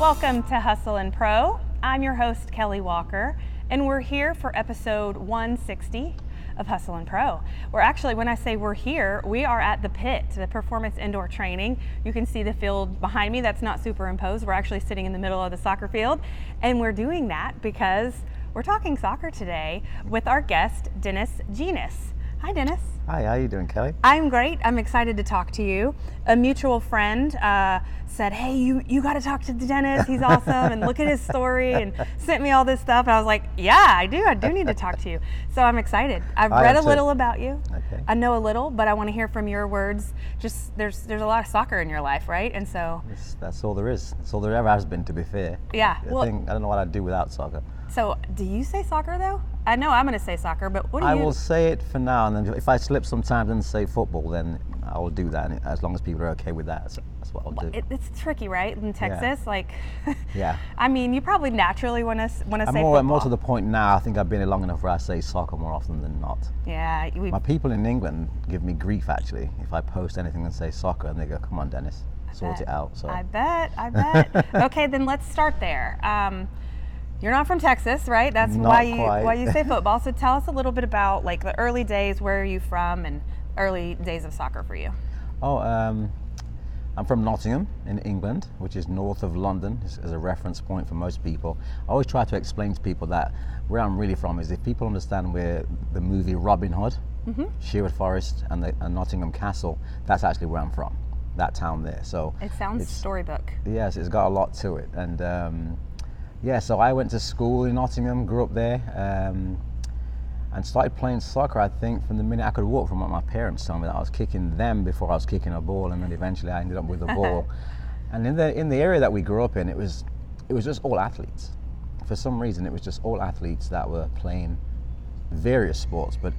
Welcome to Hustle and Pro. I'm your host, Kelly Walker, and we're here for episode 160 of Hustle and Pro. We're actually, when I say we're here, we are at the pit, the performance indoor training. You can see the field behind me, that's not superimposed. We're actually sitting in the middle of the soccer field, and we're doing that because we're talking soccer today with our guest, Dennis Jenas. Hi, Dennis. Hi, how are you doing, Kelly? I'm great. I'm excited to talk to you. A mutual friend uh, said, "Hey, you you got to talk to Dennis. He's awesome, and look at his story." And sent me all this stuff. And I was like, "Yeah, I do. I do need to talk to you." So I'm excited. I've I read a little about you. Okay. I know a little, but I want to hear from your words. Just there's there's a lot of soccer in your life, right? And so That's, that's all there is. That's all there ever has been, to be fair. Yeah, I, well- think, I don't know what I'd do without soccer. So do you say soccer though? I know I'm going to say soccer, but what do I you? I will say it for now, and then if I slip sometimes and say football, then I will do that, and as long as people are okay with that, that's, that's what I'll do. it, it's tricky, right? In Texas, like. Yeah. I mean, you probably naturally want to want to I'm say more, football. more to the point now, I think I've been here long enough where I say soccer more often than not. yeah, we, My people in England give me grief, actually, if I post anything and say soccer, and they go, come on, Dennis, sort bet. it out. So I bet, I bet. okay, then let's start there. Um, you're not from Texas, right? That's Not why you quite. why you say football. So tell us a little bit about like the early days. Where are you from, and early days of soccer for you? Oh, um, I'm from Nottingham in England, which is north of London, as, a reference point for most people. I always try to explain to people that where I'm really from is if people understand where the movie Robin Hood, Mm-hmm. Sherwood Forest, and, the, and Nottingham Castle, that's actually where I'm from, that town there. So It sounds storybook. Yes, it's got a lot to it. And um, yeah, so I went to school in Nottingham, grew up there, um, and started playing soccer, I think, from the minute I could walk from what my parents told me that I was kicking them before I was kicking a ball, and then eventually I ended up with the ball. and in the, in the area that we grew up in, it was, it was just all athletes. For some reason, it was just all athletes that were playing various sports, but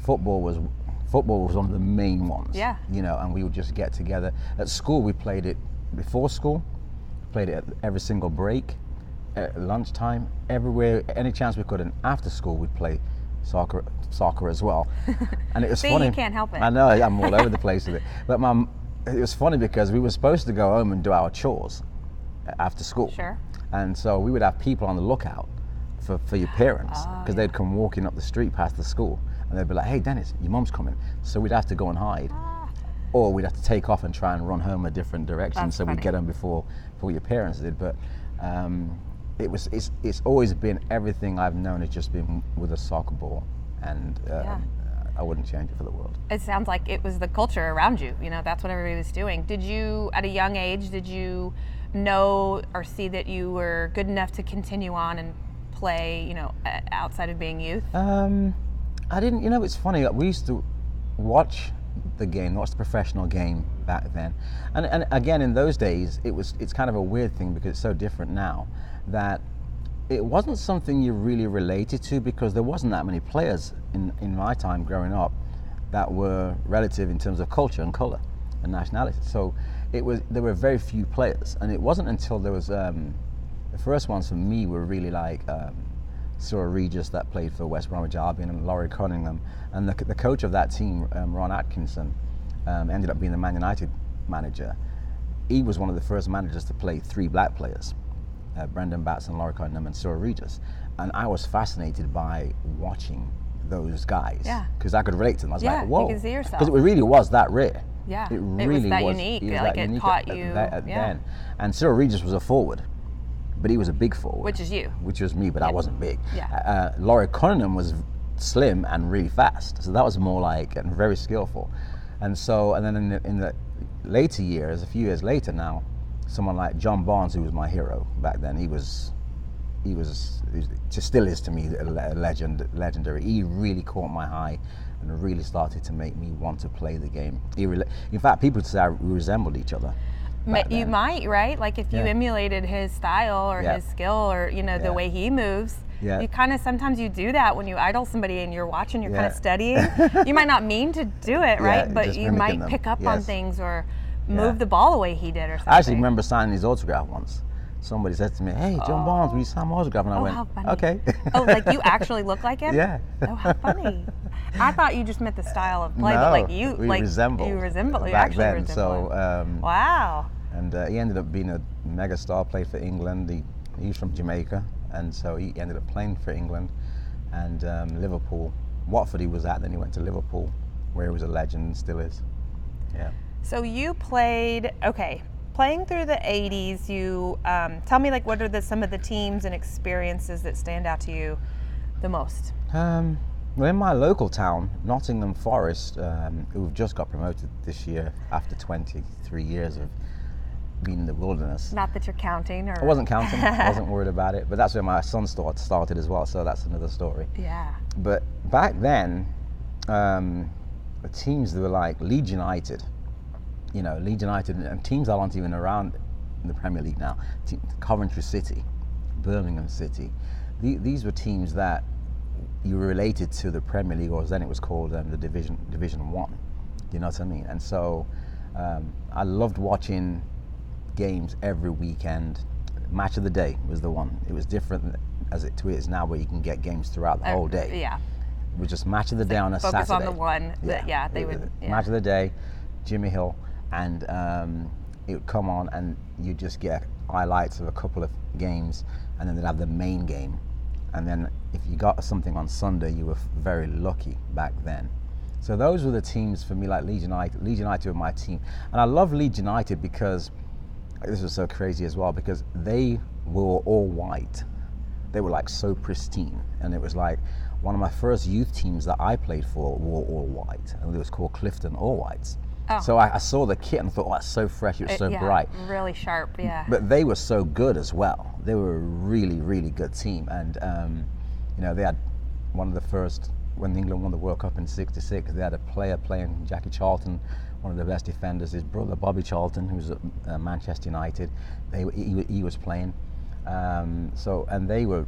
football was football was one of the main ones. Yeah. You know, and we would just get together. At school, we played it before school, played it at every single break, at lunchtime, everywhere, any chance we could. And after school, we'd play soccer, soccer as well. And it was See, funny. you can't help it. I know, I'm all over the place with it. But my, it was funny because we were supposed to go home and do our chores after school. Sure. And so we would have people on the lookout for, for your parents Oh, because they'd come walking up the street past the school and they'd be like, hey, Dennis, your mum's coming. So we'd have to go and hide. Or we'd have to take off and try and run home a different direction That's so funny. we'd get home before, before your parents did. But um, it was, it's, it's always been everything I've known has just been with a soccer ball. And um, Yeah. I wouldn't change it for the world. It sounds like it was the culture around you. You know, that's what everybody was doing. Did you, at a young age, did you know or see that you were good enough to continue on and play? You know, outside of being youth. Um, I didn't. You know, it's funny. like, We used to watch the game, watch the professional game back then, and and again in those days, it was. It's kind of a weird thing because it's so different now that it wasn't something you really related to because there wasn't that many players in in my time growing up that were relative in terms of culture and color and nationality. So it was there were very few players, and it wasn't until there was um, the first ones for me were really like um, Cyril Regis that played for West Bromwich Albion and Laurie Cunningham, and the, the coach of that team, um, Ron Atkinson, um, ended up being the Man United manager. He was one of the first managers to play three black players, uh, Brendan Batson, Laurie Cunningham, and Cyril Regis, and I was fascinated by watching those guys Yeah. because I could relate to them. I was Yeah, like, you whoa, can see yourself. because it really was that rare. Yeah, it it was really that unique, was like, that it unique taught at, you- at, at yeah. then. And Cyril Regis was a forward, but he was a big forward. Which is you. Which was me, but I wasn't big. Yeah. Uh, Laurie Cunningham was slim and really fast, so that was more like and very skillful. And so, and then in the, in the later years, a few years later now, someone like John Barnes, who was my hero back then, he was he was, he was just still is to me a legend, legendary. He really caught my eye and really started to make me want to play the game. He rela- in fact, people say we resembled each other. You might, right? Like if you Yeah. emulated his style or Yeah. his skill or you know the Yeah. way he moves. Yeah. You kind of sometimes you do that when you idol somebody and you're watching, you're kind of studying. you might not mean to do it, right? Yeah, but you might them. pick up on things or Yeah. move the ball the way he did or something. I actually remember signing his autograph once. Somebody said to me, "Hey, John Barnes, will you sign my autograph?" And I Oh, went, how funny. "Okay." oh, like you actually look like him? Yeah. Oh, how funny. I thought you just meant the style of play, no, but like you, like resembled you resemble, you actually then. resemble So um, wow. and uh, he ended up being a mega star. Played for England. He, he's from Jamaica, and so he ended up playing for England and um, Liverpool. Watford he was at, then he went to Liverpool, where he was a legend and still is. Yeah. So you played okay. Playing through the 80s, you um, tell me like what are the some of the teams and experiences that stand out to you the most? Um, well, in my local town, Nottingham Forest, um, who've just got promoted this year after 23 years of being in the wilderness. Not that you're counting, or I wasn't counting. I wasn't worried about it. But that's where my son start, started as well. So that's another story. Yeah. But back then, um, the teams that were like Leeds United, you know, Leeds United and teams that aren't even around in the Premier League now, Te- Coventry City, Birmingham City. The, these were teams that you were related to the Premier League, or as then it was called um, the Division Division One. You know what I mean? And so um, I loved watching games every weekend. Match of the day was the one. It was different as it to is now, where you can get games throughout the whole day. Yeah. It was just match of the day on a Focus Saturday. on the one that yeah, they It would yeah. match of the day, Jimmy Hill, and um, it would come on, and you'd just get highlights of a couple of games, and then they'd have the main game, and then if you got something on Sunday, you were very lucky back then. So those were the teams for me, like Leeds United. Leeds United were my team, and I love Leeds United because this was so crazy as well because they were all white. They were like so pristine, and it was like one of my first youth teams that I played for were all white, and it was called Clifton All Whites. Oh. So I, I saw the kit and thought, oh, that's so fresh, it was It- so yeah, bright. Really sharp, yeah. But they were so good as well. They were a really, really good team, and um, you know they had one of the first when England won the World Cup in '66. They had a player playing Jackie Charlton, one of the best defenders. His brother Bobby Charlton, who was at uh, Manchester United, they he, he was playing. Um, so and they were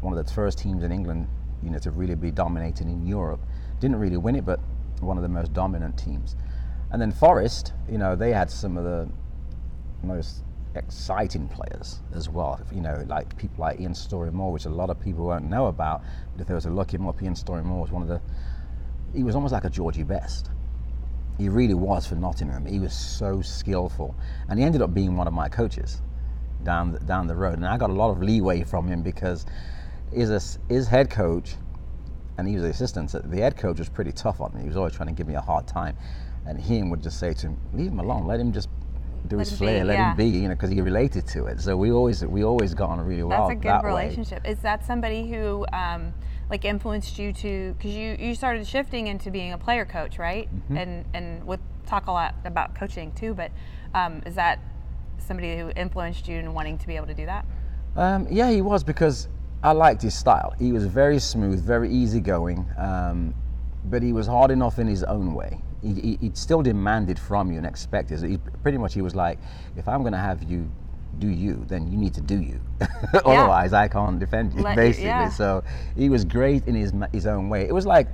one of the first teams in England, you know, to really be dominating in Europe. Didn't really win it, but one of the most dominant teams. And then Forest, you know, they had some of the most exciting players as well. You know, like people like Ian Storey-Moore, which a lot of people won't know about. But if there was a look him up, Ian Storey-Moore was one of the. He was almost like a Georgie Best. He really was for Nottingham. He was so skillful, and he ended up being one of my coaches down the, down the road. And I got a lot of leeway from him because his his head coach, and he was the assistant. The head coach was pretty tough on me. He was always trying to give me a hard time, and he would just say to him, "Leave him alone. Let him just." Do Let his be, flair, let yeah. him be, you know, because he related to it. So we always we always got on really well. That's a good that way. relationship. Is that somebody who um, like influenced you to because you you started shifting into being a player coach, right? Mm-hmm. And and we'll talk a lot about coaching too. But um, is that somebody who influenced you in wanting to be able to do that? Um, yeah, he was because I liked his style. He was very smooth, very easygoing, um, but he was hard enough in his own way. He, he, still demanded from you and expected. He, pretty much, he was like, if I'm going to have you do you, then you need to do you. Otherwise, I can't defend you, Let you- basically. yeah. So he was great in his his own way. It was like.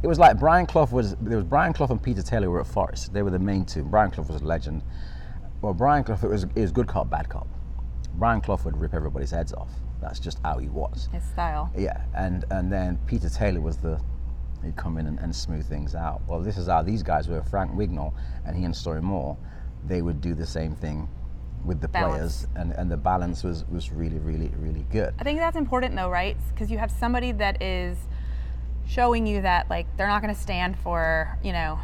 It was like Brian Clough was there was Brian Clough and Peter Taylor were at Forest. They were the main two. Brian Clough was a legend. Well, Brian Clough it was it was good cop, bad cop. Brian Clough would rip everybody's heads off. That's just how he was. His style. Yeah, and and then Peter Taylor was the he'd come in and, and smooth things out. Well, this is how these guys were. Frank Wignall and he and Storey-Moore, they would do the same thing with the Balance. players, and, and the balance was was really really really good. I think that's important though, right? Because you have somebody that is showing you that like they're not going to stand for you know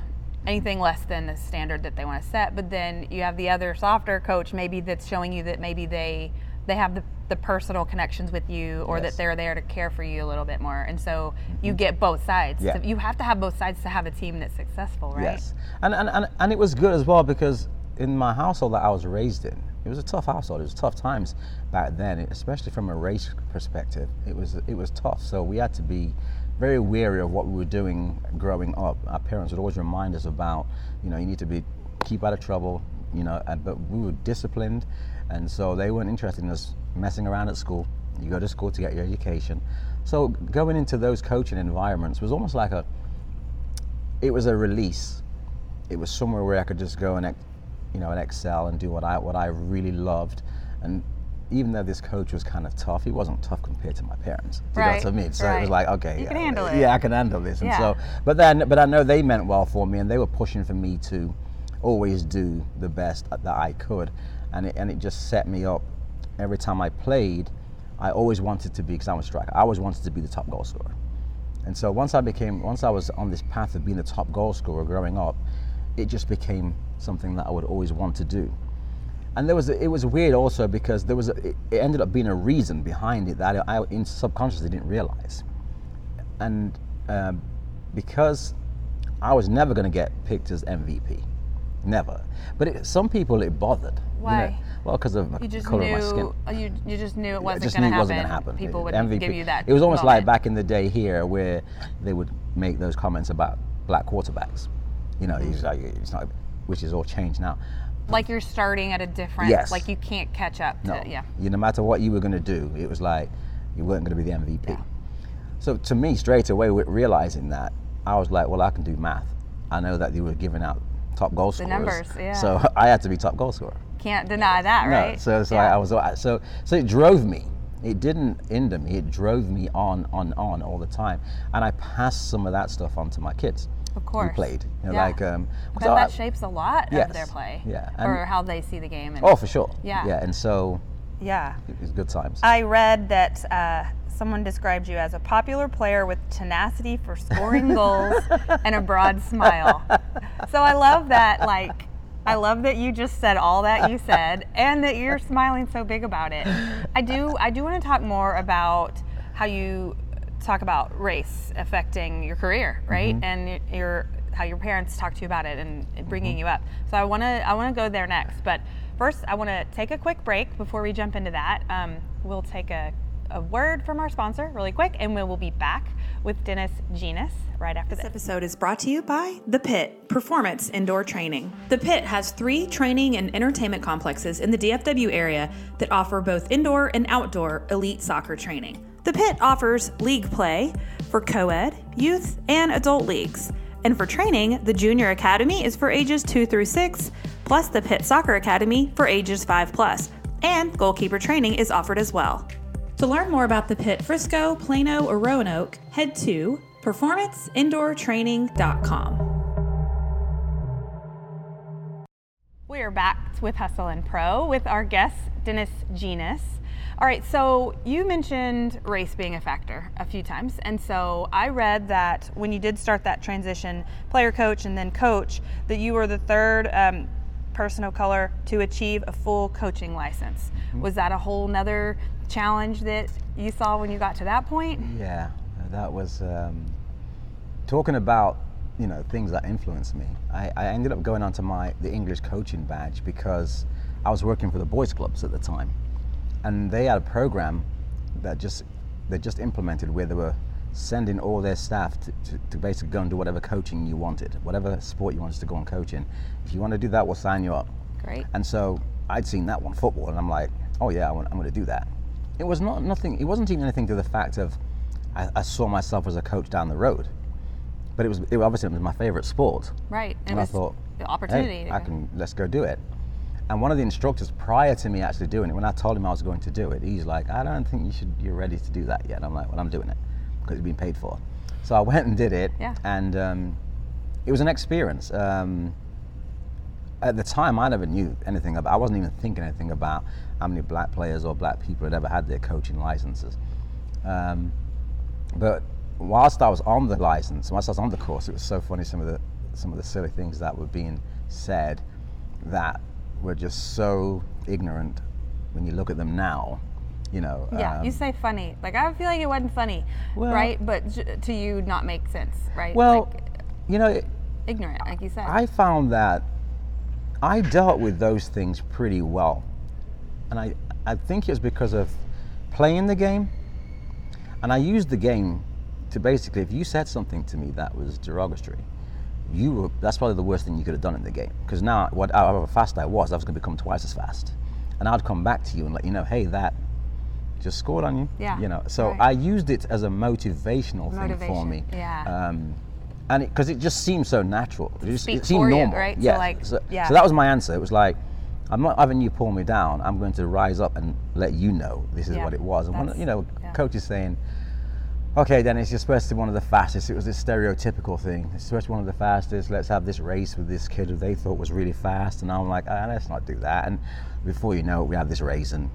anything less than the standard that they want to set. But then you have the other softer coach maybe that's showing you that maybe they they have the, the personal connections with you or Yes. that they're there to care for you a little bit more. And so you mm-hmm. get both sides. Yeah. So you have to have both sides to have a team that's successful, right? Yes, and, and and and it was good as well because in my household that I was raised in, it was a tough household. It was tough times back then, especially from a race perspective. It was it was tough. So we had to be very wary of what we were doing growing up. Our parents would always remind us about, you know, you need to be keep out of trouble, you know. And, but we were disciplined, and so they weren't interested in us messing around at school. You go to school to get your education. So going into those coaching environments was almost like a it was a release. It was somewhere where I could just go and, you know, and excel and do what I what I really loved. And even though this coach was kind of tough, he wasn't tough compared to my parents. Do you know what I mean? So it was like, okay, You yeah, can handle it. Yeah, I can handle this. And Yeah. so, but then, but I know they meant well for me, and they were pushing for me to always do the best that I could, and it, and it just set me up. Every time I played, I always wanted to be because I'm a striker. I always wanted to be the top goal scorer. And so once I became, once I was on this path of being the top goal scorer growing up, it just became something that I would always want to do. And there was, it was weird also because there was, a, it, ended up being a reason behind it that I, in subconsciously didn't realize. And um, because I was never going to get picked as MVP, never. But it, some people it bothered. Why? You know, well, because of the color knew of my skin. uh, you you just knew it wasn't going to happen. happen. People It- wouldn't MVP give you that. It was almost like back in the day here where they would make those comments about black quarterbacks. You know, Mm-hmm. it's like, it's not, which is all changed now. like you're starting at a different. Yes. Like you can't catch up. To, No, Yeah. you no matter what you were going to do, it was like you weren't going to be the MVP. Yeah. So to me, straight away, with realizing that, I was like, well, I can do math. I know that they were giving out top goal scorers. The numbers, yeah. So I had to be top goal scorer. Can't deny that, right? No, so so Yeah. I, I was so so it drove me. It didn't end me. It drove me on, on, on all the time, and I passed some of that stuff on to my kids. Of course. Who played? You know, Yeah. like um, I 'cause bet I- that shapes a lot of their play. yeah, Or how they see the game. And, oh, for sure. Yeah. Yeah, and so yeah. it was good times. I read that uh, someone described you as a popular player with tenacity for scoring goals and a broad smile. So I love that. Like, I love that you just said all that you said, and that you're smiling so big about it. I do. I do want to talk more about how you talk about race affecting your career, right? And your how your parents talk to you about it and bringing you up. So I want to I want to go there next, but first I want to take a quick break before we jump into that. Um, we'll take a, a word from our sponsor really quick, and we will be back with Dennis Jenas right after This this. episode is brought to you by The Pit Performance Indoor Training. The Pit has three training and entertainment complexes in the DFW area that offer both indoor and outdoor elite soccer training. The Pit offers league play for co ed, youth, and adult leagues. And for training, the Junior Academy is for ages 2 through 6, plus the Pit Soccer Academy for ages 5 plus. And goalkeeper training is offered as well. To learn more about the Pit Frisco, Plano, or Roanoke, head to performanceindoortraining.com. We are back with Hustle and Pro with our guest, Dennis Jenas. All right, so you mentioned race being a factor a few times. And so I read that when you did start that transition, player coach and then coach, that you were the third um, person of color to achieve a full coaching license. Was that a whole nother challenge that you saw when you got to that point? Yeah, that was um, talking about you know things that influenced me. I, I ended up going onto my the English coaching badge because I was working for the boys clubs at the time, and they had a program that just they just implemented where they were sending all their staff to, to, to basically go and do whatever coaching you wanted, whatever sport you wanted to go and coach in. If you want to do that, we'll sign you up. Great. And so I'd seen that one football, and I'm like, oh yeah, I want, I'm going to do that. It was not nothing. It wasn't even anything to the fact of I, I saw myself as a coach down the road, but it was it, obviously it was my favorite sport. Right. And I thought, the opportunity. Hey, I can let's go do it. And one of the instructors prior to me actually doing it, when I told him I was going to do it, he's like, I don't think you should. You're ready to do that yet. And I'm like, well, I'm doing it because it's been paid for. So I went and did it, Yeah. and um, it was an experience. Um, at the time, I never knew anything about. I wasn't even thinking anything about how many black players or black people had ever had their coaching licenses. Um, but whilst I was on the license, whilst I was on the course, it was so funny some of the some of the silly things that were being said that were just so ignorant when you look at them now. You know. Yeah, um, you say funny. Like I feel like it wasn't funny, Well- right? But j- to you, not make sense, right? well, like, you know, ignorant, like you said. I found that I dealt with those things pretty well. And I, I think it's because of playing the game. And I used the game to basically, if you said something to me that was derogatory, you were, that's probably the worst thing you could have done in the game. Because now, what, however fast I was, I was going to become twice as fast. And I'd come back to you and let you know, hey, that just scored on you. Yeah, You know, so right. I used it as a motivational thing for me. yeah. Um, and because it, just seemed so natural. It, just, it seemed for you, normal. right? So, Yeah. like, so, yeah. so that was my answer. It was like, I'm not having you pull me down. I'm going to rise up and let you know this is Yeah, what it was. And when, you know, yeah. coach is saying, okay, Dennis, you're supposed to be one of the fastest. It was this stereotypical thing. You're supposed to be one of the fastest. Let's have this race with this kid who they thought was really fast. And I'm like, ah, let's not do that. And before you know it, we have this race, and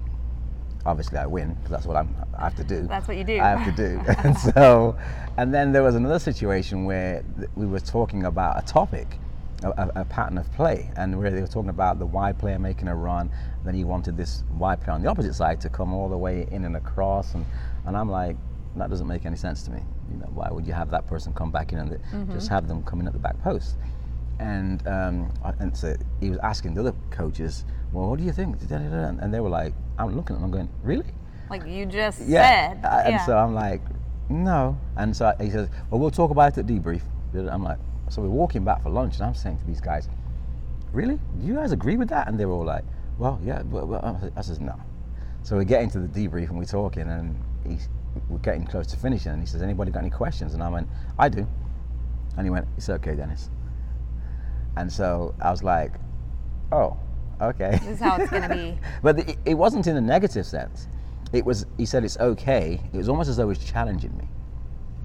obviously I win because that's what I'm, I have to do. That's what you do. I have to do. and so, and then there was another situation where we were talking about a topic, a, a, pattern of play, and where they were talking about the wide player making a run. Then he wanted this wide player on the opposite side to come all the way in and across, and, and I'm like, that doesn't make any sense to me. You know, why would you have that person come back in and th- just have them come in at the back post? And um, and so he was asking the other coaches, well, what do you think? And they were like, I'm looking at them, I'm going, really? Like you just yeah. said. And yeah. so I'm like, no. And so he says, well, we'll talk about it at debrief. I'm like, so we're walking back for lunch, and I'm saying to these guys, really? Do you guys agree with that? And they were all like, well, yeah. I says, no. So we're getting to the debrief and we're talking, and he's, we're getting close to finishing. And he says, anybody got any questions? And I went, I do. And he went, it's okay, Dennis. And so I was like, oh, okay. This is how it's gonna be. But it, it wasn't in a negative sense. It was. He said it's okay. It was almost as though he was challenging me.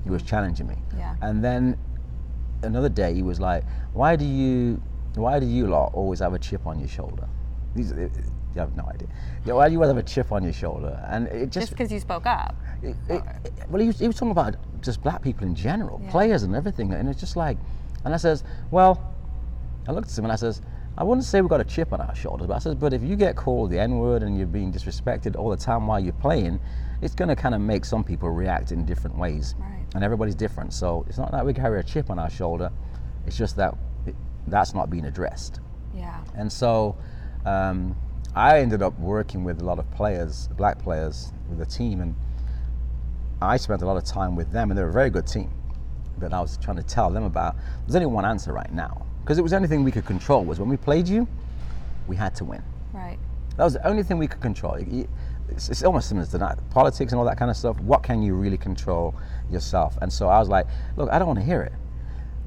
He was challenging me. Yeah. And then another day he was like, "Why do you, why do you lot always have a chip on your shoulder?" These, uh, you have no idea. Why do you always have a chip on your shoulder? And it Just just, because you spoke up. it, it- well, he was, he was talking about just black people in general, Yeah. players and everything, and it's just like, and I says, well, I looked at him and I says, I wouldn't say we've got a chip on our shoulders, but I says, but if you get called the N word and you're being disrespected all the time while you're playing, it's going to kind of make some people react in different ways, Right. and everybody's different. So it's not that we carry a chip on our shoulder; it's just that it, that's not being addressed. Yeah. And so um, I ended up working with a lot of players, black players, with the team, and I spent a lot of time with them, and they're a very good team. But I was trying to tell them about. There's only one answer right now, because it was the only thing we could control. Was when we played you, we had to win. Right. That was the only thing we could control. It's, it's almost similar to that. Politics and all that kind of stuff. What can you really control yourself? And so I was like, look, I don't want to hear it.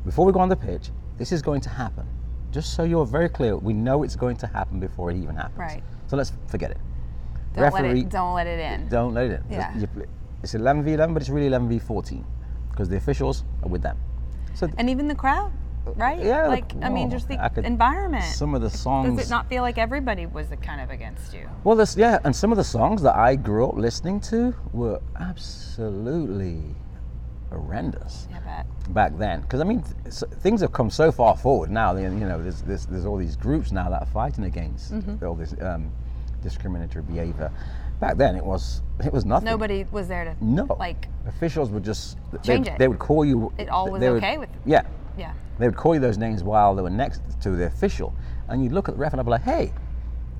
Before we go on the pitch, this is going to happen. Just so you're very clear, we know it's going to happen before it even happens. Right. So let's forget it. Don't let it. Don't let it in. Don't let it in. Yeah. It's 11 v 11, but it's really 11 v 14 because the officials are with them. So And even the crowd, right? Yeah, Like I mean, just the could- environment. some of the songs. Does it not feel like everybody was kind of against you? Well, this yeah, and some of the songs that I grew up listening to were absolutely horrendous back then. Because I mean, th- things have come so far forward now. You know, there's, there's there's all these groups now that are fighting against Mm-hmm. all this um, discriminatory behavior. Back then, it was it was nothing. Nobody was there to No. like. officials would just they, Change it. They would call you. It all was they would- okay with- Yeah, Yeah. They would call you those names while they were next to the official, and you'd look at the ref and I'd be like, "Hey,"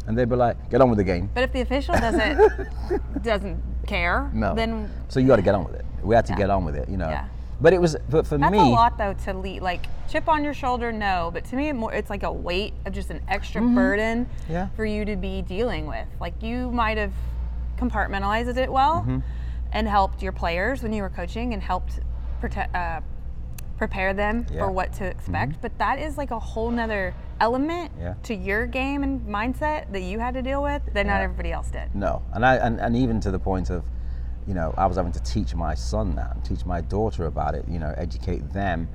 and they'd be like, "Get on with the game." But if the official doesn't doesn't care, No. then so you got to get on with it. We had to Yeah. get on with it, you know. Yeah. But it was, but for that's me, a lot though to lead. Like chip on your shoulder, no. But to me, more it's like a weight of just an extra burden Mm-hmm. Yeah. for you to be dealing with. Like you might have compartmentalized it well Mm-hmm. and helped your players when you were coaching and helped protect. Uh, prepare them Yeah. Mm-hmm. for what to expect but that is like a whole nother element Yeah. to your game and mindset that you had to deal with that not everybody else did no, and I, and, and even to the point of, you know, I was having to teach my son that, and teach my daughter about it, you know, educate them,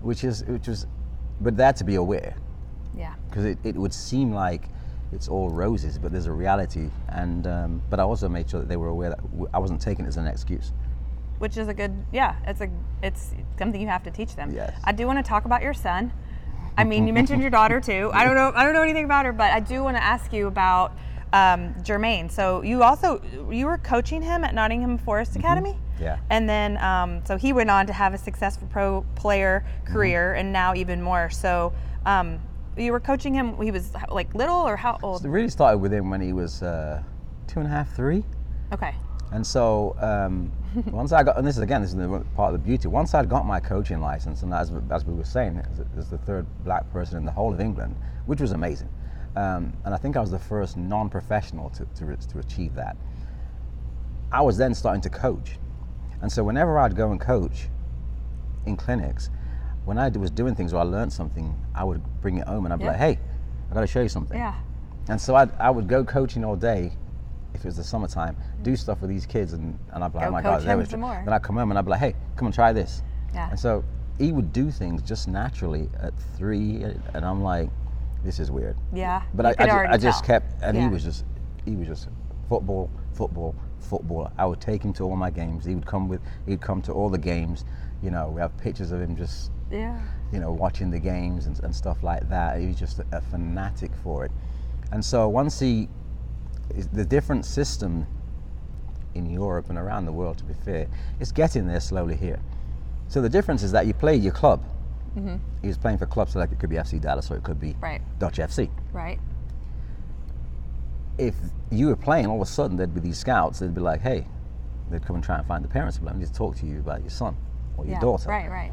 which is, which was, but had to be aware. yeah because it, it would seem like it's all roses, but there's a reality. And um, but I also made sure that they were aware that I wasn't taking it as an excuse. Which is a good yeah it's a it's something you have to teach them Yes. i do want to talk about your son i mean you mentioned your daughter too i don't know i don't know anything about her but i do want to ask you about um, jermaine so you also you were coaching him at nottingham forest academy Mm-hmm. Yeah. and then um, so he went on to have a successful pro player Mm-hmm. career and now even more so um, you were coaching him he was like little or how old It really started with him when he was uh, two and a half, three. okay And so um, once I got, and this is again, this is the part of the beauty. Once I got my coaching license, and as, as we were saying, as, as the third black person in the whole of England, which was amazing. Um, and I think I was the first non-professional to, to, to achieve that. I was then starting to coach, and so whenever I'd go and coach in clinics, when I was doing things or I learned something, I would bring it home and I'd be Yeah. like, "Hey, I got to show you something." yeah And so I'd, I would go coaching all day, if it was the summertime, do mm. stuff with these kids, and, and I'd be like, Go oh my god, they them were some more. then I'd come home and I'd be like, hey, come and try this. Yeah. And so he would do things just naturally at three, and I'm like, this is weird. Yeah. But I, I, ju- I just kept, and Yeah. he was just, he was just football, football, football. I would take him to all my games. He would come with, he'd come to all the games. You know, we have pictures of him just, Yeah. you know, watching the games and, and stuff like that. He was just a, a fanatic for it. And so once he, the different system in Europe and around the world, to be fair, is getting there slowly here. So the difference is that you play your club. He was playing for clubs, like it could be FC Dallas or it could be Mm-hmm. Right. Dutch FC Right. if you were playing, all of a sudden there'd be these scouts. They'd be like, "Hey," they'd come and try and find the parents. like, "I need to talk to you about your son or your yeah. daughter." Right. Right.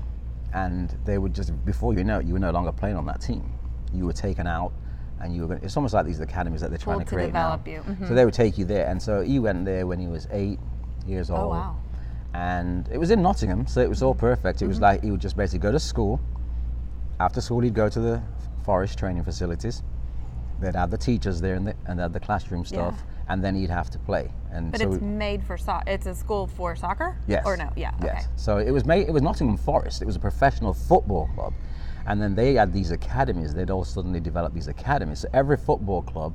And they would just before you know it, you were no longer playing on that team. You were taken out, and you were. Going, it's almost like these academies that they're trying Pulled to to create now. Mhm. So they would take you there, and so he went there when he was eight years old. Oh wow. And it was in Nottingham, so it was all perfect. It was like he would just basically go to school. After school, he'd go to the forest training facilities. They'd have the teachers there and, the, and the classroom stuff, and then he'd have to play. And But so it's made for soccer. It's a school for soccer. Yes. Or no? Yeah. Yes. Okay. So it was made. It was Nottingham Forest. It was a professional football club, and then they had these academies. They'd all suddenly develop these academies. So every football club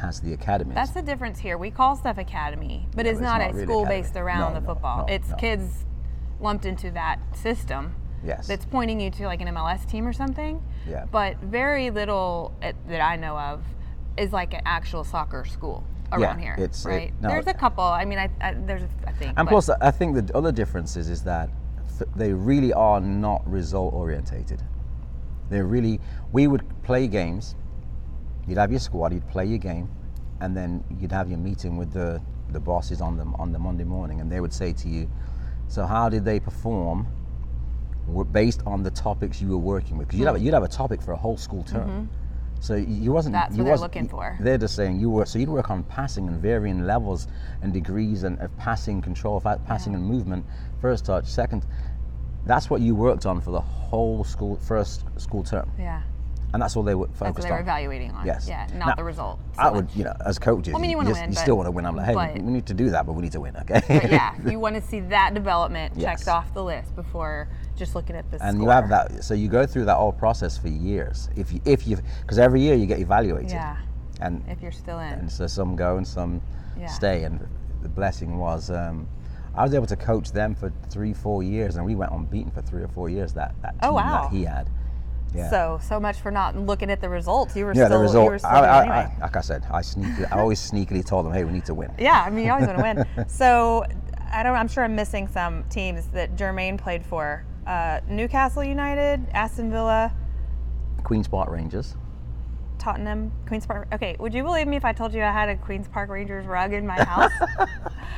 has the academies. That's the difference here. We call stuff academy, but it's it's not, not a really school academy. based around No, the football. no, it's kids lumped into that system. yes. That's pointing you to like an MLS team or something. Yeah. But very little it, that I know of is like an actual soccer school around Yeah, here, it's- it- right? no. there's a uh, couple. I mean, I, I there's a, I think. And but- plus, I think the other difference is, is that they really are not result orientated. They're really, we would play games, you'd have your squad, you'd play your game, and then you'd have your meeting with the, the bosses on the, on the Monday morning, and they would say to you, So, how did they perform based on the topics you were working with? Because you'd, have, you'd have a topic for a whole school term. So you wasn't. Mm-hmm. That's you what they're looking for. They're just saying you were. So you'd work on passing and varying levels and degrees and of passing control, passing and movement, first touch, second. That's what you worked on for the whole school first school term, yeah, and that's all they were that's what they were on. evaluating on. Yes. Yeah, not Now, the result. so I would, much. you know, as coaches, I mean, you wanna just- win, you but- still want to win. I'm like, hey, but- we, need to do that, but we need to win, okay? But yeah, you want to see that development Yes. checked off the list before just looking at the and you have that. So you go through that whole process for years. If you, if you, because every year you get evaluated. Yeah, And if you're still in. and so some go and some Yeah. stay. And the blessing was um, I was able to coach them for three, four years, and we went unbeaten for three or four years. That that team Oh, wow. that he had. Yeah. So so much for not looking at the results. You were yeah, still the result. you were still I, I, anyway. I, like I said, I sneakily, I always sneakily told them, "Hey, we need to win." Yeah, I mean, you always want to win. So, I don't. I'm sure I'm missing some teams that Jermaine played for. Uh, Newcastle United, Aston Villa, Queens Park Rangers. Tottenham, Queens Park. Okay, would you believe me if I told you I had a Queens Park Rangers rug in my house?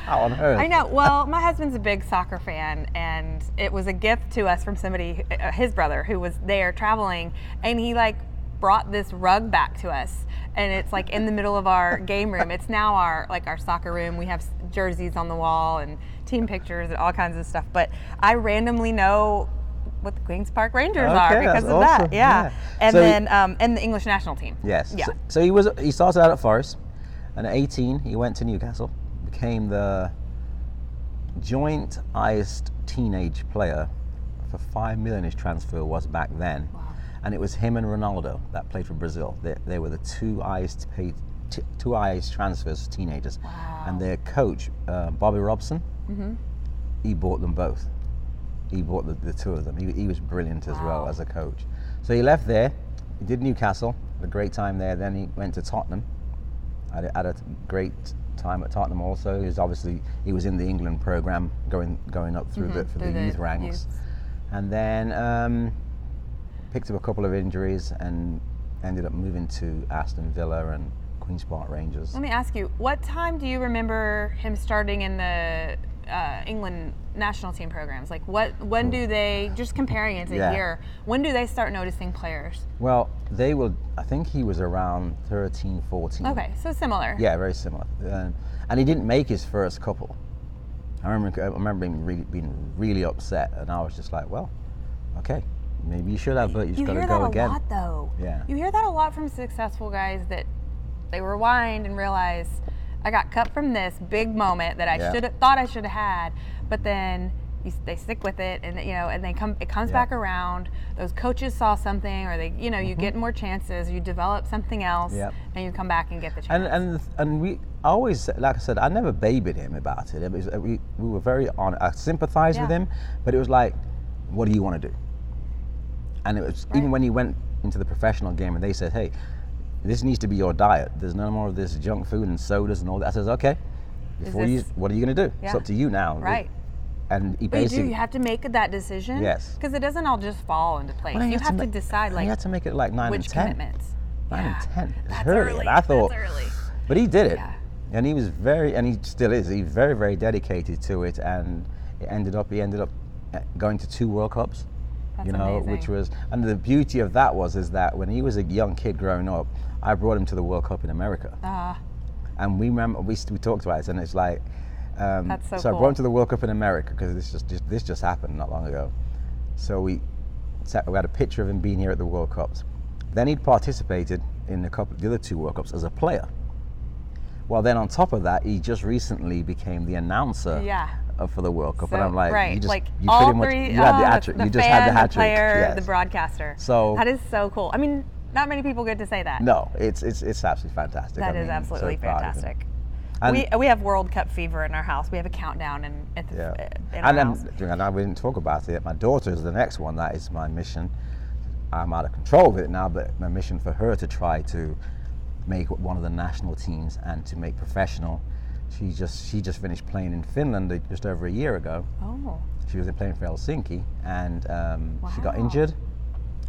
How on earth? I know. Well, my husband's a big soccer fan, and it was a gift to us from somebody, uh, his brother, who was there traveling, and he like brought this rug back to us, and it's like in the middle of our game room. It's now our like our soccer room. We have jerseys on the wall and team pictures and all kinds of stuff. But I randomly know what the Queens Park Rangers are because of that. Yeah, Yeah. and So- then um, and the English national team. Yes. Yeah. So, so he was. He started out at Forest, and at 18 he went to Newcastle, became the joint highest teenage player for five million. His transfer was back then, and it was him and Ronaldo that played for Brazil. They, they were the two highest paid, t- two highest transfers for teenagers, and their coach uh, Bobby Robson, he bought them both. He bought the, the two of them. He, he was brilliant as well as a coach. So he left there. He did Newcastle, had a great time there. Then he went to Tottenham. Had a, had a great time at Tottenham also. He was obviously he was in the England program going going up through the for through the, the youth ranks, youths. and then um, picked up a couple of injuries and ended up moving to Aston Villa and Queens Park Rangers. Let me ask you, what time do you remember him starting in the uh, England national team programs? Like, what when do they just comparing it to Yeah. here? When do they start noticing players? Well, they will. I think he was around 13, 14. Okay, so similar. Yeah, very similar. Um, and he didn't make his first couple. I remember, I remember being really, being really upset, and I was just like, "Well, okay, maybe you should have, but you just You got to hear go that a again." lot, though. Yeah. You hear that a lot from successful guys that they rewind and realize I got cut from this big moment that I Yeah. should have thought I should have had, but then you, they stick with it, and you know, and they come. It comes Yeah. back around. Those coaches saw something, or they, you know, you get more chances. You develop something else, Mm-hmm. Yep. and you come back and get the chance. And and and we always like I said I never babied him about it. It was, we we were very on. I sympathized with him, but it was like, what do you want to do? And it was even when he went into the professional game and they said, hey, this needs to be your diet. There's no more of this junk food and sodas and all that. I says, okay. Before you, what are you going to do? It's up to you now. Right. And he But you do. basically You have to make that decision. Yes. Because it doesn't all just fall into place. Well, you have to decide he You have to make it like nine which and ten. commitments. Nine Yeah. and ten. It's That's early. early. I thought, That's early. But he did it. Yeah. And he was very, and he still is. He's very, very dedicated to it. And it ended up, he ended up uh, going to two World Cups. That's you know, which was, and the beauty of that was, is that when he was a young kid growing up, I brought him to the World Cup in America. Ah, And we remember, we, we talked about it, and it's like, um, That's so I brought him to the World Cup in America because this just, just this just happened not long ago. So we, sat, we had a picture of him being here at the World Cups. Then he'd participated in a couple, the other two World Cups as a player. Well, then on top of that, he just recently became the announcer Yeah. uh, for the World Cup, so, and I'm like, right, you just, like you all pretty much, three. you had the oh, hat trick. the You just fan, had the hat trick. player, the broadcaster. So- that is so cool. I mean, not many people get to say that. No, it's it's it's absolutely fantastic. That I is mean, absolutely of him. fantastic. And- we we have World Cup fever in our house. We have a countdown in at the, Yeah. in our And house. then, and I we didn't talk about it. My daughter is the next one. That is my mission. I'm out of control with it now, but my mission for her to try to make one of the national teams and to make professional. She just she just finished playing in Finland just over a year ago. Oh, She was playing for Helsinki, and um, she got Wow. injured.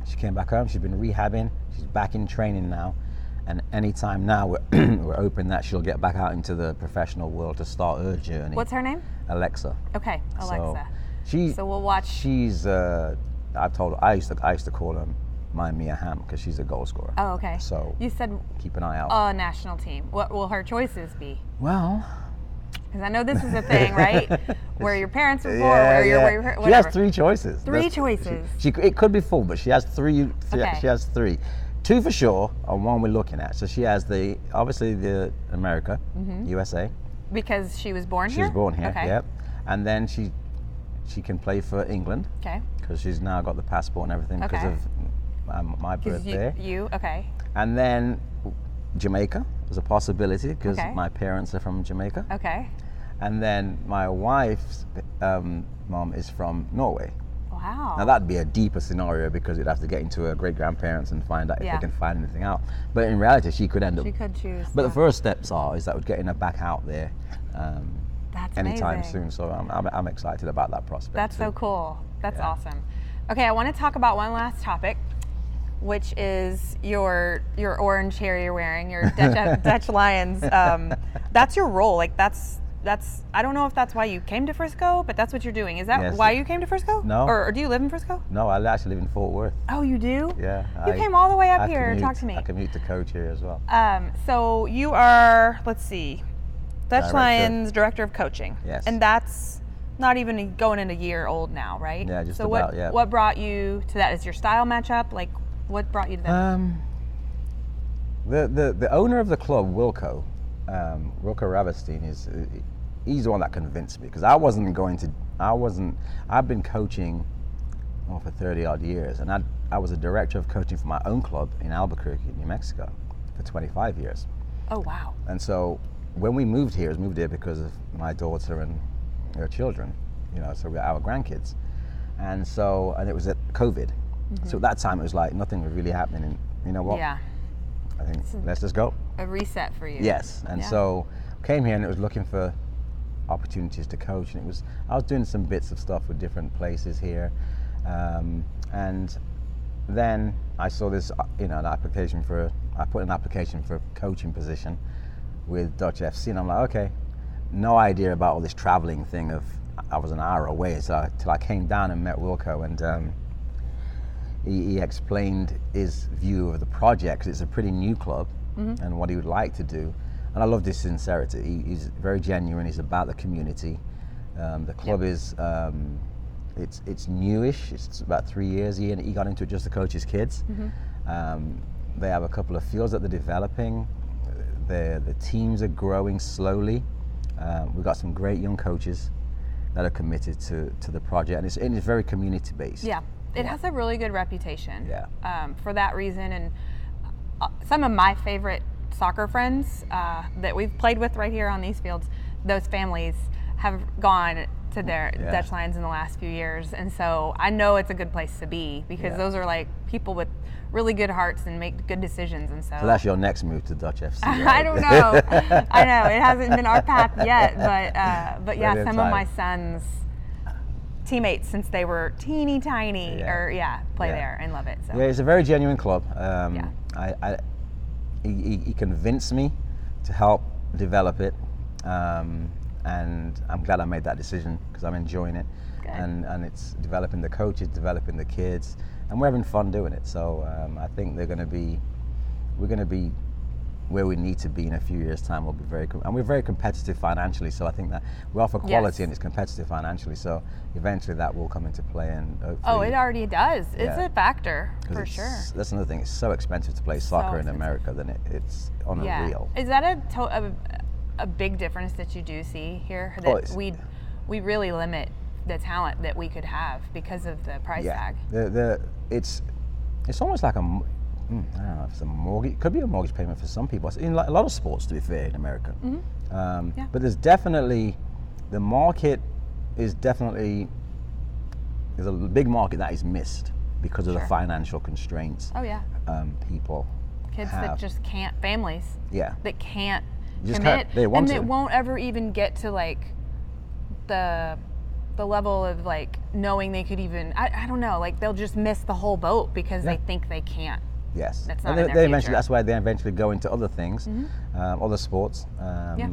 She came back home. She's been rehabbing. She's back in training now. And anytime now, we're, we're hoping that she'll get back out into the professional world to start her journey. what's her name? Alexa? Okay, Alexa. So she. So we'll watch- She's. Uh, I told her I used to. I used to call her my Mia Hamm because she's a goal scorer. oh, okay. So you said keep an eye out. a national team. What will her choices be? well. Because I know this is a thing, right? where your parents were born, Yeah, where your yeah. where your, She has three choices. Three That's- choices. She, she it could be full, but she has three. She, Okay. she has three, two for sure, and one we're looking at. So she has the obviously the America, USA. because she was born She Mm-hmm. here. was born here. Okay. Yep. And then she she can play for England Okay. because she's now got the passport and everything because of um, my birth Because you, there. you okay. And then Jamaica is a possibility because Okay. my parents are from Jamaica. Okay. And then my wife's um, mom is from Norway. Wow. Now that'd be a deeper scenario because you'd have to get into her great grandparents and find out if Yeah. they can find anything out. But in reality, she could end up. she could choose. But yeah. the first steps are is that we're getting her back out there um, That's anytime amazing. soon. So I'm, I'm, I'm excited about that prospect. That's so cool. That's Yeah. awesome. Okay, I want to talk about one last topic, which is your your orange hair you're wearing, your Dutch, Dutch Lions. Um, that's your role. Like that's that's. I don't know if that's why you came to Frisco, but that's what you're doing. Is that Yes. why you came to Frisco? No. Or, or do you live in Frisco? No, I actually live in Fort Worth. Oh, you do. Yeah. You I- came all the way up I here. commute- Talk to me. I commute to coach here as well. Um, so you are, let's see, Dutch Director. Lions director of coaching. Yes. And that's not even going in a year old now, right? Yeah, just so what, yeah. What brought you to that? Is your style matchup? Like, what brought you to that? Um, the, the the owner of the club, Wilco, um, Wilco Ravestein, is uh, he's the one that convinced me because I wasn't going to. I wasn't. I've been coaching oh, for thirty odd years, and I I was a director of coaching for my own club in Albuquerque, New Mexico, for twenty five years. oh, wow. And so when we moved here, we moved here because of my daughter and her children, you know, so we're our grandkids. And so, and it was at COVID. So at that time, it was like nothing was really happening. And you know what? Yeah. I think let's just go. A reset for you. Yes. And Yeah. so came here and it was looking for opportunities to coach. And it was, I was doing some bits of stuff with different places here. Um, and then I saw this, uh, you know, an application for, I put an application for a coaching position with Dutch FC. And I'm like, okay, no idea about all this traveling thing of, I was an hour away. So I, till I came down and met Wilco and, um, he, he explained his view of the project it's a pretty new club and what he would like to do. And I love this sincerity. He, he's very genuine. He's about the community. Um, the club is um, it's it's newish. It's about three years. He he got into it just to coach his kids. Um, they have a couple of fields that they're developing. the the teams are growing slowly. Um, we've got some great young coaches that are committed to, to the project, and it's, and it's very community based. Yeah, it has a really good reputation. Yeah. Um, for that reason, and uh, some of my favorite soccer friends uh, that we've played with right here on these fields, those families have gone to their Yeah. Dutch Lions in the last few years, and so I know it's a good place to be because Yeah. those are like people with really good hearts and make good decisions, and so. So that's your next move to Dutch FC. I don't know. I know it hasn't been our path yet, but uh, but yeah, of some of my sons' teammates since they were teeny tiny, Yeah. or yeah, play Yeah. there and love it. So Yeah, it's a very genuine club. Um, Yeah. I, I, he, he- convinced me to help develop it, um, and I'm glad I made that decision because I'm enjoying it, Good. and and it's developing the coaches, developing the kids, and we're having fun doing it. So um, I think they're going to be, we're going to be where we need to be in a few years' time. We'll be very, com- and we're very competitive financially. So I think that we offer quality Yes. and it's competitive financially. So eventually that will come into play and oh, it already does. It's a factor for sure. That's another thing. It's so expensive to play soccer in. America than it, it's unreal. Yeah. Is that a, to- a a big difference that you do see here? That Oh, we we really limit the talent that we could have because of the price Yeah. tag. The, the, it's it's almost like a mm, I don't know if it's a mortgage. It could be a mortgage payment for some people. In like a lot of sports, to be fair, in America. Um, Mm-hmm. Yeah. But there's definitely the market is definitely there's a big market that is missed because of Sure. the financial constraints Oh yeah, um, people kids that just can't. Families yeah that can't commit can't- they want and to. that won't ever even get to like the the level of like knowing they could even I, I don't know like they'll just miss the whole boat because Yeah. they think they can't Yes, That's and not in they, they eventually. That's why they eventually go into other things, um, other sports. Um, Yeah.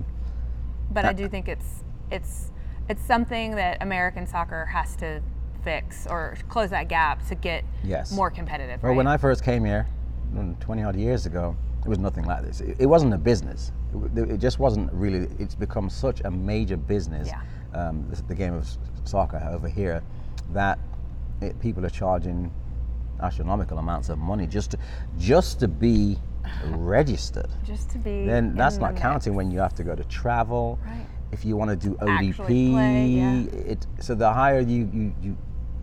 but I do think it's it's it's something that American soccer has to fix or close that gap to get Yes. more competitive Well, right? when I first came here, mm, 20 odd years ago, it was nothing like this. It, it wasn't a business. It, it just wasn't really. It's become such a major business, Yeah. um, the, the game of soccer over here, that it, people are charging astronomical amounts of money just to just to be registered. just to be Then that's not the counting mix. when you have to go to travel. Right. If you want to do ODP, play, yeah. it, so the higher you, you, you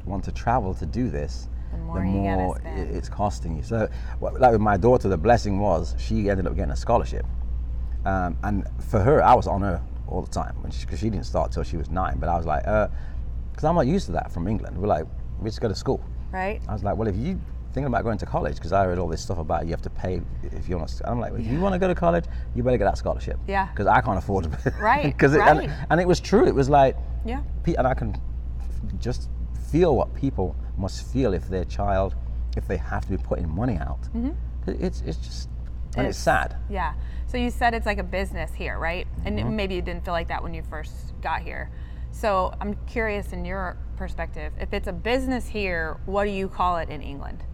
want to travel to do this, The more i- spend. it's costing you. So, like with my daughter, the blessing was she ended up getting a scholarship, um, and for her, I was on her all the time because she, she didn't start till she was nine. But I was like, because I'm not used to that from England. We're like, we just go to school. Right I was like, well, if you thinking about going to college, because I heard all this stuff about you have to pay if you want to. I'm like, if you want to go to college, you better get that scholarship. Yeah. Because I can't afford to. Right, 'Cause it, right. And, and it was true. It was like, yeah and I can just feel what people must feel if their child, if they have to be putting money out. It- It's it's just and it's, sad. Yeah. So you said it's like a business here, right? And Mm-hmm. maybe you didn't feel like that when you first got here. So I'm curious in your perspective, if it's a business here, what do you call it in England?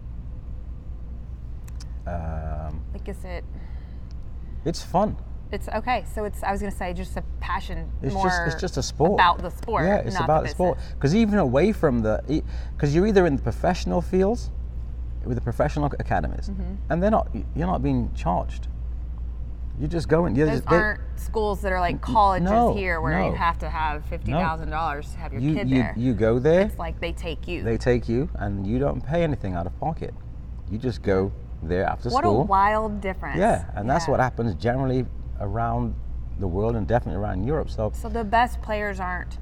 Um, Like, is it? it's fun. It's okay. So it's. I was gonna say just a passion. It's just it's just a sport. about the sport. Yeah, it's about the, the, sport. Because even away from the, because you're either in the professional fields, with the professional academies, Mm-hmm. and they're not. You're not being charged. You're just going. You're Those just, they- aren't schools that are like mm, mm, colleges no, here where you have to have fifty thousand dollars to have your you kid you, there. you go there. it's like they take you. they take you, and you don't pay anything out of pocket. You just go there after what school. What a wild difference. Yeah, and that's what happens generally around the world and definitely around Europe. So So the best players aren't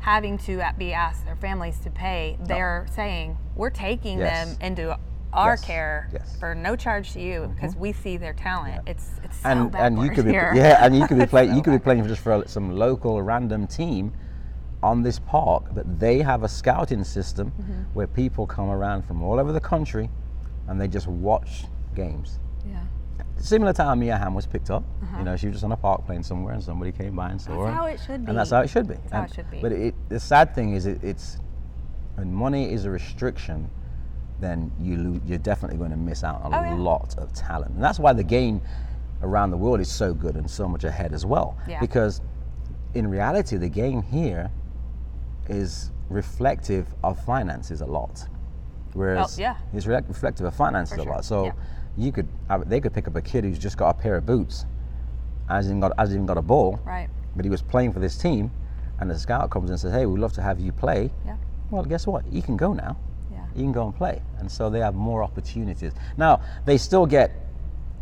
having to be asked their families to pay. They're saying we're taking Yes. them into our Yes. care Yes. Mm-hmm. for no charge to you because we see their talent. It's it's so and and you could be here. yeah, and you could be playing. so you could be playing just for some local random team on this park, but they have a scouting system Mm-hmm. where people come around from all over the country, and they just watch games. Yeah. Similar to how Mia Hamm was picked up. You know, she was just on a park playing somewhere, and somebody came by and saw Uh-huh. That's her. how it should be. And that's how it should be. how And- it should be. But it, the sad thing is, it, it's when money is a restriction, then you lo- you're definitely going to miss out on Oh, a yeah. lot of talent, and that's why the game around the world is so good and so much ahead as well. Yeah. Because in reality, the game here is reflective of finances a lot, whereas oh, yeah. it's re- reflective of finances For a lot. So yeah. you could have, they could pick up a kid who's just got a pair of boots hasn't even got hasn't even got a ball, Right. but he was playing for this team, and the scout comes and says, "Hey, we'd love to have you play." Yeah. Well, guess what? You can go now. You can go and play, and so they have more opportunities. Now they still get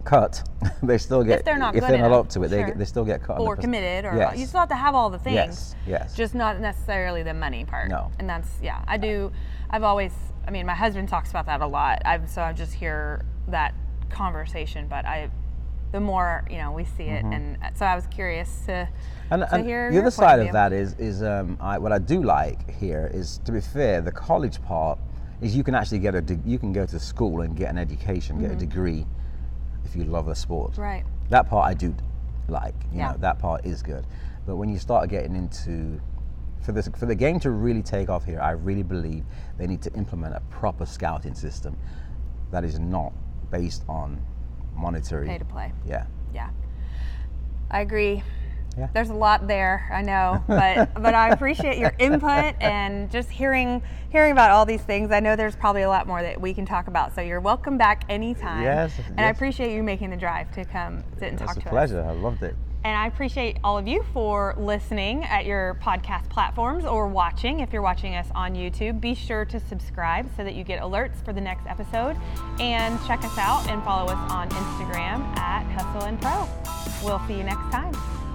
cut. they still get they're not if good they're not up to it. They sure. get, they still get cut. Or committed, or yes. you still have to have all the things. Yes, yes. Just not necessarily the money part. No. And that's yeah. I do. I've always. I mean, my husband talks about that a lot. I've so I just hear that conversation, but I. The more you know, we see it, and so I was curious to, Mm-hmm. And, to and hear the other side of of that is, is um, I, what I do like here is, to be fair, the college part is you can actually get a, de- you can go to school and get an education, get a degree, if you love the sport. Mm-hmm. Right. That part I do like. You Yeah. know, that part is good. But when you start getting into for this for the game to really take off here, I really believe they need to implement a proper scouting system that is not based on monetary. Pay to play. Yeah. Yeah. I agree. Yeah. There's a lot there, I know, but but I appreciate your input and just hearing hearing about all these things. I know there's probably a lot more that we can talk about. So you're welcome back anytime. Yes, And I appreciate you making the drive to come sit and talk to us. pleasure. I loved it. And I appreciate all of you for listening at your podcast platforms or watching. If you're watching us on YouTube, be sure to subscribe so that you get alerts for the next episode. And check us out and follow us on Instagram at Hustle and Pro. We'll see you next time.